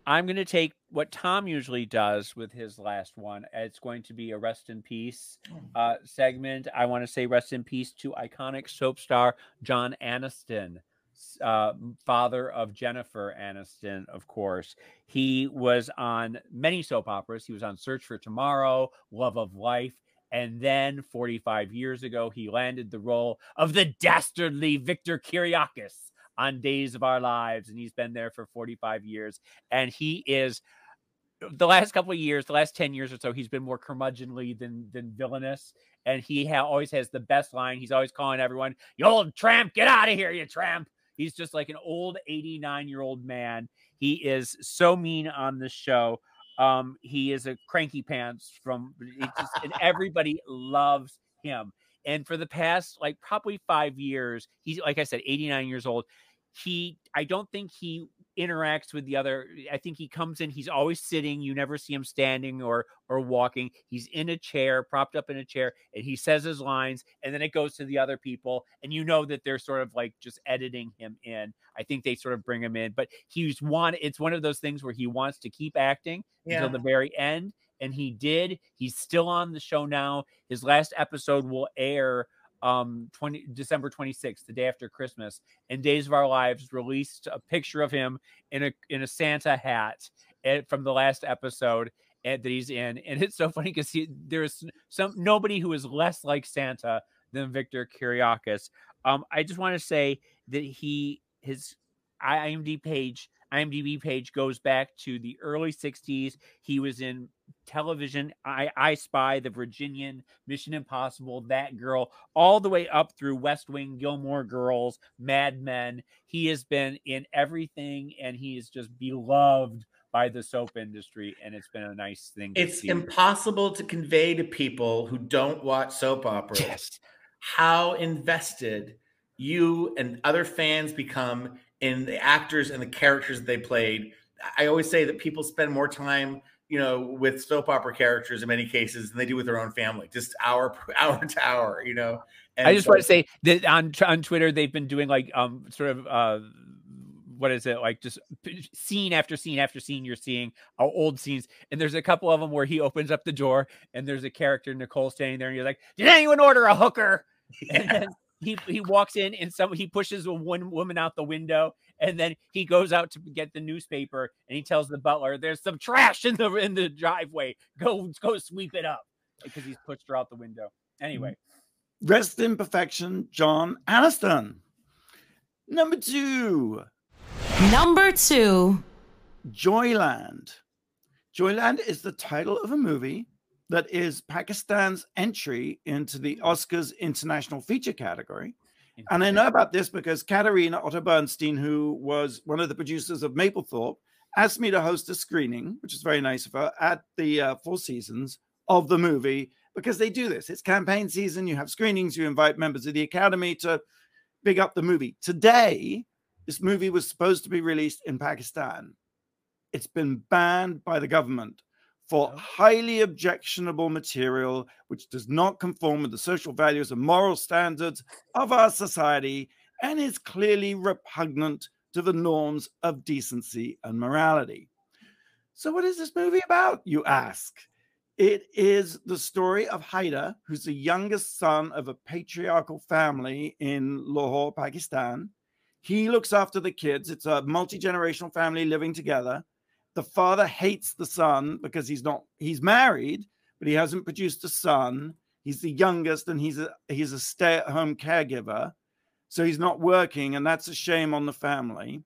I'm going to take what Tom usually does with his last one. It's going to be a rest in peace uh, segment. I want to say rest in peace to iconic soap star John Aniston, s- uh, father of Jennifer Aniston, of course. He was on many soap operas. He was on Search for Tomorrow, Love of Life. And then 45 years ago, he landed the role of the dastardly Victor Kiriakis on Days of Our Lives, and he's been there for 45 years. And he is the last couple of years, the last 10 years or so, he's been more curmudgeonly than than villainous. And he ha- always has the best line. He's always calling everyone, you old tramp, get out of here, you tramp. He's just like an old 89 year old man. He is so mean on the show. Um, he is a cranky pants from just, and everybody loves him. And for the past like probably five years, he's like I said, 89 years old. He, I don't think he interacts with the other i think he comes in he's always sitting you never see him standing or or walking. He's in a chair propped up in a chair and he says his lines and then it goes to the other people and you know that they're sort of like just editing him in. I think they sort of bring him in but he's one it's one of those things where he wants to keep acting yeah. until the very end and he did. He's still on the show now. His last episode will air um 20 December 26th, the day after Christmas, and Days of Our Lives released a picture of him in a in a Santa hat and, eh, from the last episode and, that he's in. And it's so funny because there's some nobody who is less like Santa than Victor Kiriakis. Um, I just want to say that he his IMDb page IMDb page goes back to the early 60s. He was in television, I, I Spy, The Virginian, Mission Impossible, That Girl, all the way up through West Wing, Gilmore Girls, Mad Men. He has been in everything and he is just beloved by the soap industry and it's been a nice thing it's impossible to convey to people who don't watch soap operas yes. how invested you and other fans become in the actors and the characters that they played. I always say that people spend more time, you know, with soap opera characters in many cases than they do with their own family, just hour hour to hour, you know. And I just so, want to say that on on Twitter they've been doing like um sort of uh what is it like just scene after scene after scene you're seeing uh, old scenes and there's a couple of them where he opens up the door and there's a character nicole standing there and you're like did anyone order a hooker yeah. and then he he walks in and some he pushes a one woman out the window and then he goes out to get the newspaper and he tells the butler there's some trash in the in the driveway. Go go sweep it up. Because he's pushed her out the window. Anyway. Mm-hmm. Rest in perfection john aniston. Number two. Number two. Joyland. Joyland is the title of a movie that is Pakistan's entry into the Oscars International Feature category. And I know about this because Katharina Otto Bernstein, who was one of the producers of Mapplethorpe, asked me to host a screening, which is very nice of her, at the uh, Four Seasons of the movie because they do this. It's campaign season. You have screenings. You invite members of the Academy to big up the movie. Today, this movie was supposed to be released in Pakistan. It's been banned by the government for highly objectionable material which does not conform with the social values and moral standards of our society and is clearly repugnant to the norms of decency and morality. So, what is this movie about, you ask? It is the story of Haider, who's the youngest son of a patriarchal family in Lahore, Pakistan. He looks after the kids. It's a multi generational family living together the father hates the son because he's not he's married but he hasn't produced a son he's the youngest and he's a he's a stay-at-home caregiver so he's not working and that's a shame on the family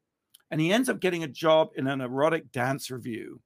and he ends up getting a job in an erotic dance review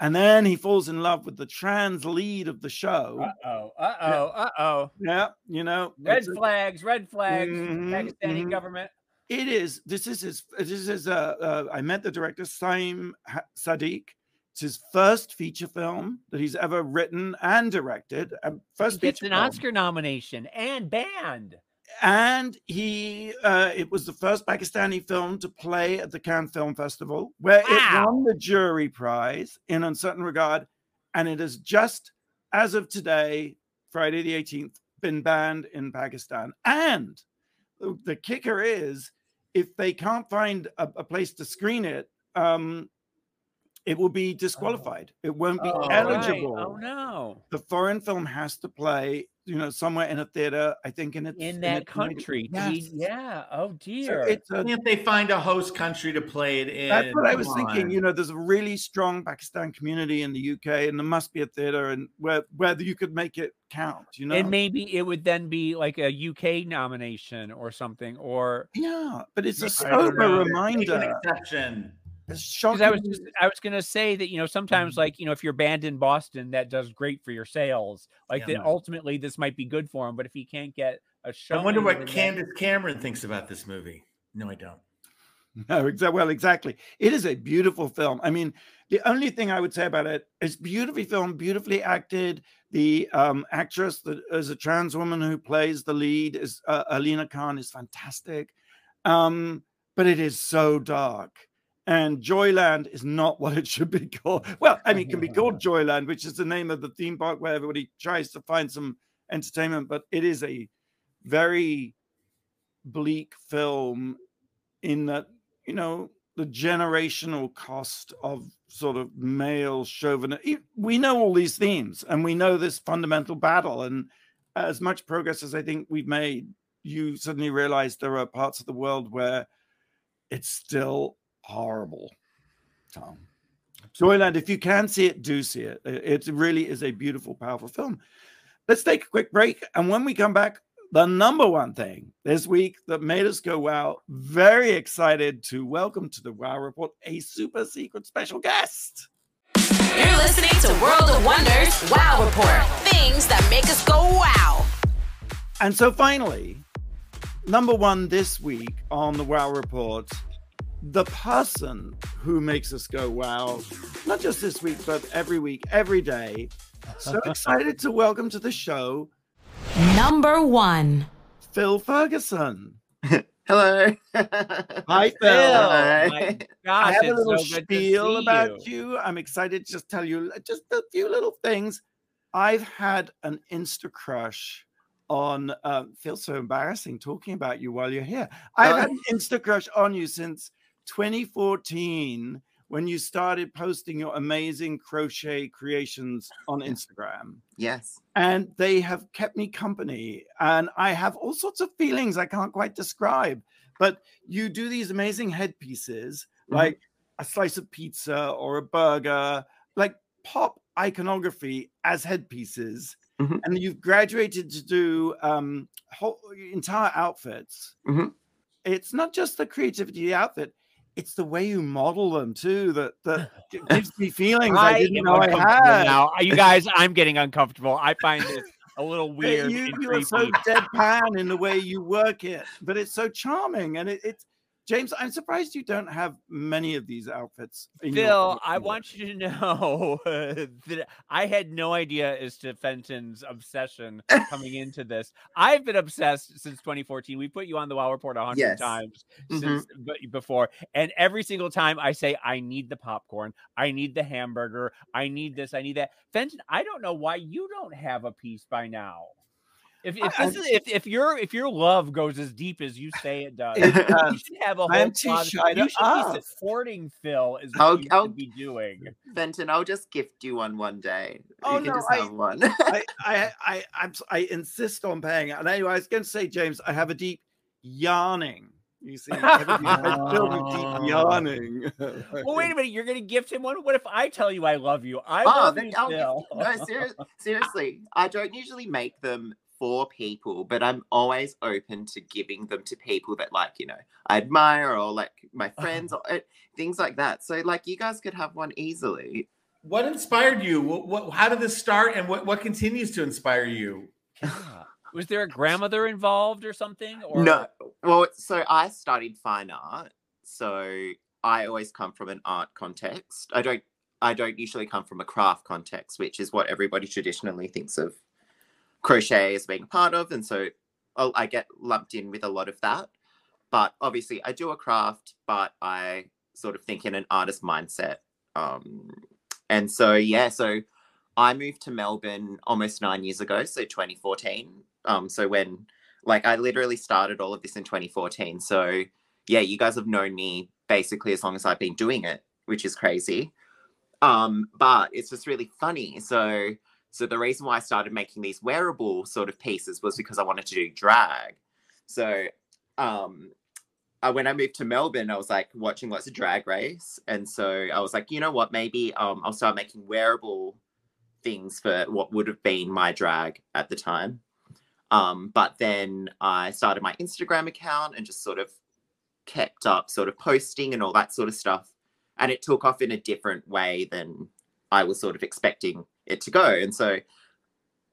and then he falls in love with the trans lead of the show. Uh oh, uh oh, uh oh. Yeah, you know, red flags, red flags, mm-hmm, Pakistani mm-hmm. government. It is. This is his. This is. Uh, uh, I met the director Saim Sadiq. It's his first feature film that he's ever written and directed. Um, first he gets an film. Oscar nomination and banned. And he, uh, it was the first Pakistani film to play at the Cannes Film Festival, where wow. it won the jury prize in Un Certain Regard, and it has just, as of today, Friday the 18th, been banned in Pakistan. And the kicker is if they can't find a, a place to screen it, um, it will be disqualified. It won't be oh, eligible. Right. Oh no! The foreign film has to play you know, somewhere in a theater. I think in its, in that its country. Yes. Yeah. Oh So dear. it's a, Can't they find a host country to play it in? that's what I was Come thinking. You know, there's a really strong Pakistan community in the UK, and there must be a theater and where where you could make it count. You know, and maybe it would then be like a UK nomination or something, or yeah, but it's a sober know. Make an reminder. exception. It's because I was just I was gonna say that you know sometimes Mhm. like you know if you're banned in Boston that does great for your sales like Yeah. that ultimately this might be good for him but if he can't get a show I wonder what Candace Cameron thinks about this movie. No, I don't. No, exactly. Well, exactly. It is a beautiful film. I mean, the only thing I would say about it is beautifully filmed, beautifully acted. The um, actress that is a trans woman who plays the lead is uh, Alina Khan is fantastic, um, but it is so dark. And Joyland is not what it should be called. Well, I mean, it can be called Joyland, which is the name of the theme park where everybody tries to find some entertainment, but it is a very bleak film in that you know the generational cost of sort of male chauvinism. We know all these themes, and we know this fundamental battle. And as much progress as I think we've made, you suddenly realize there are parts of the world where it's still horrible. So, Joyland, if you can see it, do see it. It it really is a beautiful, powerful film. Let's take a quick break, and when we come back, the number one thing this week that made us go wow. Very excited to welcome to the Wow Report a super secret special guest. You're listening to World of Wonders Wow Report. Things that make us go wow. And so finally, number one this week on the Wow Report, the person who makes us go wow, not just this week, but every week, every day. So excited to welcome to the show Number one. Phil Ferguson. Hello. Hi, Phil. Phil, Hi. my I have a little so spiel see about you. you. I'm excited to just tell you just a few little things. I've had an Insta crush on um, feels so embarrassing talking about you while you're here. I've had an Insta crush on you since 2014 when you started posting your amazing crochet creations on Instagram. yes. And they have kept me company. And I have all sorts of feelings I can't quite describe. But you do these amazing headpieces, Mhm. like a slice of pizza or a burger, like pop iconography as headpieces. Mhm. And you've graduated to do um, whole entire outfits. Mhm. It's not just the creativity of the outfit, it's the way you model them too that that gives me feelings I, didn't know I had. now. You guys, I'm getting uncomfortable. I find this a little weird You, you are so deadpan in the way you work it, but it's so charming. And it, it's James. I'm surprised you don't have many of these outfits. Phil, I want you to know that I had no idea as to Fenton's obsession coming into this. I've been obsessed since 2014. We put you on the Wow Report a hundred Yes. times Mhm. since before, and every single time I say I need the popcorn, I need the hamburger, I need this, I need that. Fenton, I don't know why you don't have a piece by now. If, if I- this is if, if your if your love goes as deep as you say it does, It you does. should have a whole I am too closet- shy to You should ask. be supporting Phil is what I'll- you I'll- should be doing. Fenton, I'll just gift you one one day. Oh, you can no, just I- have one. I, I, I, I'm, I insist on paying. And anyway, I was going to say, James, I have a deep yarning. You see, I have a deep, I feel deep yarning. Well, wait a minute. You're going to gift him one. What if I tell you I love you? I oh, love you, I'll Phil. gift, no, ser- seriously. I don't usually make them for people, but I'm always open to giving them to people that, like, you know, I admire or like my friends or uh, things like that. So, like, you guys could have one easily. What inspired you? What, what, how did this start, and what, what continues to inspire you? Was there a grandmother involved or something? Or No, well, so I studied fine art, so I always come from an art context. I don't, I don't usually come from a craft context, which is what everybody traditionally thinks of crochet as being a part of, and so I'll- I get lumped in with a lot of that. But obviously, I do a craft, but I sort of think in an artist mindset. Um, and so yeah, so I moved to Melbourne almost nine years ago, so 2014. Um, so when like I literally started all of this in 2014. So yeah, you guys have known me basically as long as I've been doing it, which is crazy. Um, but it's just really funny. So So the reason why I started making these wearable sort of pieces was because I wanted to do drag. So um uh, when I moved to Melbourne, I was like watching lots of drag race. And so I was like, you know what, maybe um I'll start making wearable things for what would have been my drag at the time. Um, but then I started my Instagram account and just sort of kept up sort of posting and all that sort of stuff. And it took off in a different way than I was sort of expecting it to go. And so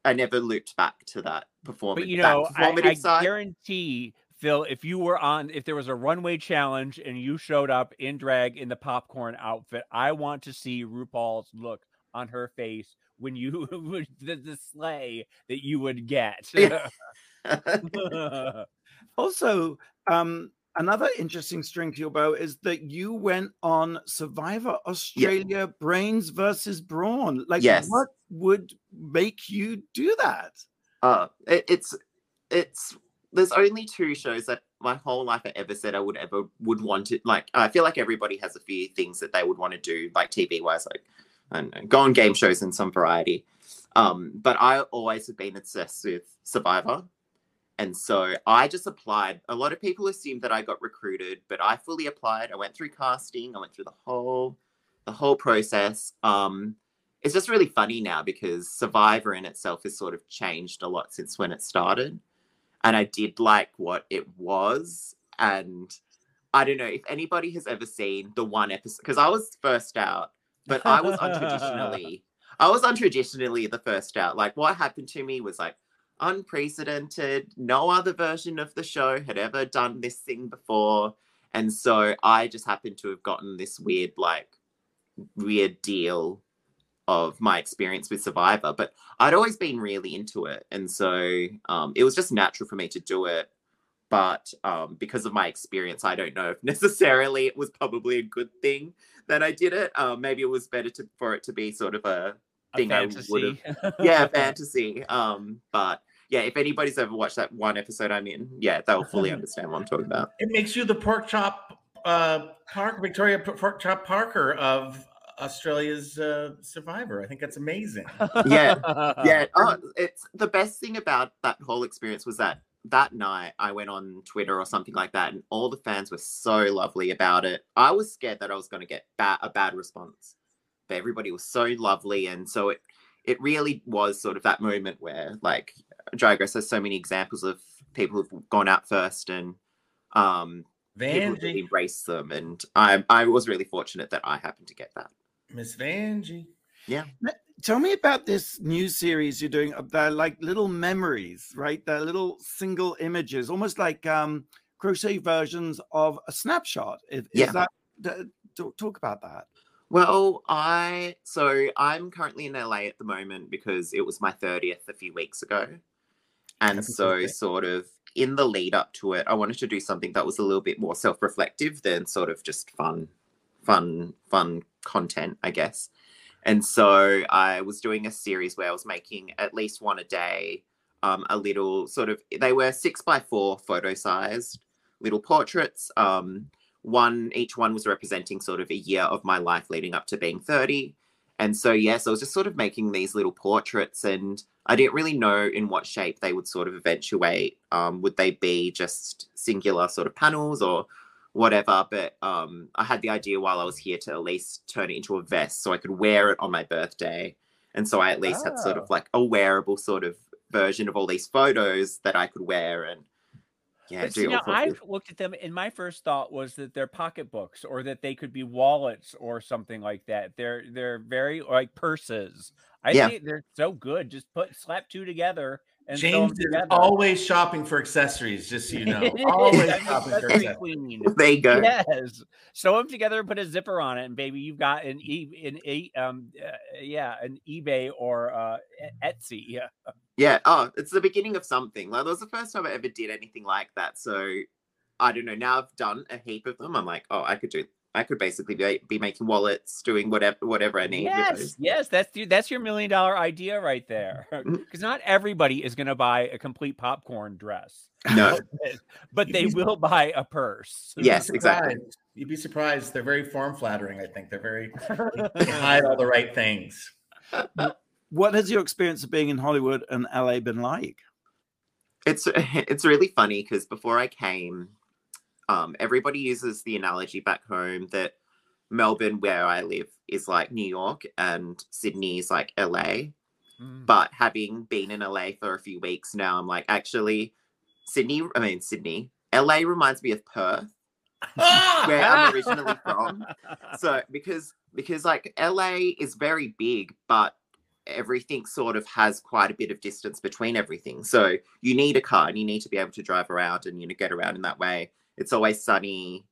I never looped back to that performance. But you know, I, I guarantee Phil, if you were on, if there was a runway challenge and you showed up in drag in the popcorn outfit, I want to see RuPaul's look on her face when you the, the sleigh that you would get. also, um, another interesting string to your bow is that you went on Survivor Australia. Brains versus Brawn. Like, yes. what would make you do that? Uh, it, it's it's there's only two shows that my whole life I ever said I would ever would want to like. I feel like everybody has a few things that they would want to do, like TV wise, like and go on game shows in some variety. Um, but I always have been obsessed with Survivor. And so I just applied. A lot of people assumed that I got recruited, but I fully applied. I went through casting. I went through the whole the whole process. Um, it's just really funny now because Survivor in itself has sort of changed a lot since when it started. And I did like what it was. And I don't know if anybody has ever seen the one episode because I was first out but I was untraditionally, I was untraditionally the first out. Like what happened to me was like unprecedented. No other version of the show had ever done this thing before. And so I just happened to have gotten this weird, like, weird deal of my experience with Survivor. But I'd always been really into it. And so um, it was just natural for me to do it. But um, because of my experience, I don't know if necessarily it was probably a good thing that I did it. Um, maybe it was better to, for it to be sort of a thing I would have. Yeah, fantasy. Um, but yeah, if anybody's ever watched that one episode I'm in, yeah, they'll fully understand what I'm talking about. It makes you the pork chop uh, Park Victoria Pork Chop Parker of Australia's uh, Survivor. I think that's amazing. yeah, yeah. Oh, it's the best thing about that whole experience was that that night I went on Twitter or something like that, and all the fans were so lovely about it. I was scared that I was going to get ba- a bad response, but everybody was so lovely, and so it it really was sort of that moment where like Drag Race has so many examples of people who've gone out first and um Vanjie. people embrace them, and I I was really fortunate that I happened to get that. Miss Vanjie. Yeah tell me about this new series you're doing. Uh, they're like little memories, right? They're little single images, almost like um, crochet versions of a snapshot. Is, yeah. Is that talk about that? Well, I so I'm currently in LA at the moment because it was my 30th a few weeks ago. And so sort of in the lead up to it, I wanted to do something that was a little bit more self-reflective than sort of just fun, fun, fun content, I guess. And so I was doing a series where I was making at least one a day, um, a little sort of, they were six by four photo sized little portraits. Um, one, each one was representing sort of a year of my life leading up to being 30. And so, yes, I was just sort of making these little portraits and I didn't really know in what shape they would sort of eventuate. Um, would they be just singular sort of panels or whatever. But um, I had the idea while I was here to at least turn it into a vest so I could wear it on my birthday. And so I at least oh. had sort of oh. like a wearable sort of version of all these photos that I could wear and yeah, but see, now I looked at them, and my first thought was that they're pocketbooks, or that they could be wallets, or something like that. They're they're very like purses. I yeah. think they're so good. Just put slap two together, and James is always shopping for accessories, just so you know. always shopping for accessories. There you go. Yes. Sew them together and put a zipper on it, and baby, you've got an e an e um uh, yeah an eBay or uh Etsy. Yeah. Yeah. Oh, it's the beginning of something. Like that was the first time I ever did anything like that. So I don't know. Now I've done a heap of them. I'm like, oh, I could do I could basically be, be making wallets, doing whatever whatever I need. Yes, yes, that's the, that's your million dollar idea right there. Because mm-hmm. not everybody is going to buy a complete popcorn dress. No, but they will buy a purse. Yes, exactly. You'd be surprised. They're very form flattering. I think they're very they hide all the right things. What has your experience of being in Hollywood and LA been like? It's it's really funny because before I came, um, everybody uses the analogy back home that Melbourne, where I live, is like New York and Sydney is like LA. Mm. But having been in LA for a few weeks now, I'm like, actually, Sydney, I mean, Sydney, LA reminds me of Perth, where I'm originally from. So, because, because like LA is very big, but everything sort of has quite a bit of distance between everything. So, you need a car and you need to be able to drive around and, you know, get around in that way. It's always sunny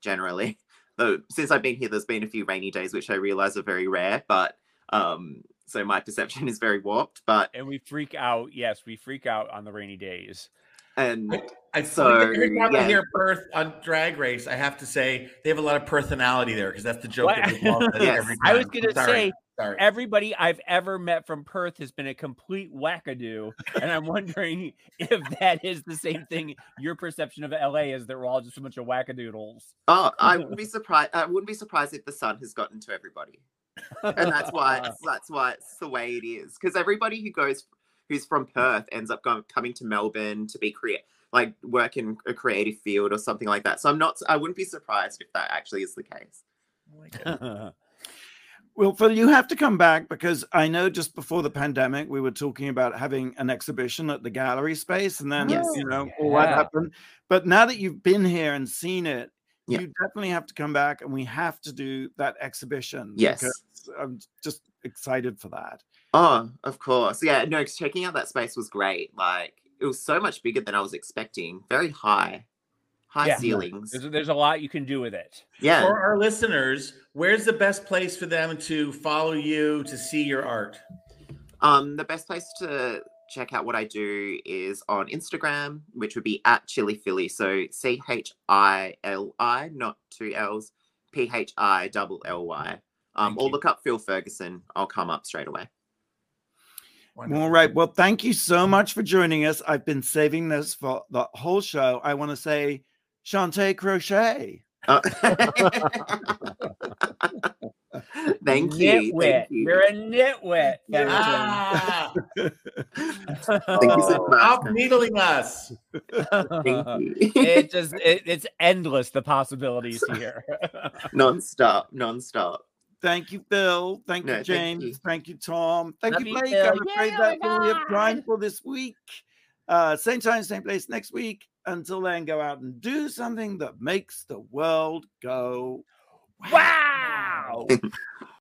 generally. Though, since I've been here, there's been a few rainy days, which I realize are very rare, but um so my perception is very warped but and we freak out yes we freak out on the rainy days and I, I so every time yeah. I hear Perth on Drag Race, I have to say they have a lot of personality there because that's the joke. That yes. I was going to say Sorry. everybody I've ever met from Perth has been a complete wackadoo, and I'm wondering if that is the same thing. Your perception of LA is that we're all just a bunch of wackadoodles. Oh, I would be surprised. I wouldn't be surprised if the sun has gotten to everybody and that's why it's, that's why it's the way it is. Because everybody who goes who's from Perth ends up going coming to Melbourne to be create like work in a creative field or something like that. So I'm not. I wouldn't be surprised if that actually is the case. Oh well, Phil, you have to come back because I know just before the pandemic we were talking about having an exhibition at the gallery space, and then yes. you know all that happened. But now that you've been here and seen it, yeah. you definitely have to come back and we have to do that exhibition. Yes. I'm just excited for that. Oh, of course. Yeah, no, checking out that space was great. Like it was so much bigger than I was expecting. Very high. High yeah. ceilings. There's, there's a lot you can do with it. Yeah. For our listeners, where's the best place for them to follow you to see your art? Um, the best place to check out what I do is on Instagram, which would be at Chili Philly. So C H I L I, not two L's, P H I double L Y. Um, or look up Phil Ferguson. I'll come up straight away. Wonderful. All right. Well, thank you so much for joining us. I've been saving this for the whole show. I want to say Shantae Crochet. Uh- thank, you, thank you. You're a nitwit. Ah. thank you so much. Stop needling us. thank you. it just it, it's endless the possibilities here. non-stop, non-stop. Thank you, Bill. Thank no, you, James. Thank you, thank you Tom. Thank Love you, Blake. I'm afraid yeah, that's all we have time for this week. Uh, same time, same place next week. Until then, go out and do something that makes the world go wow.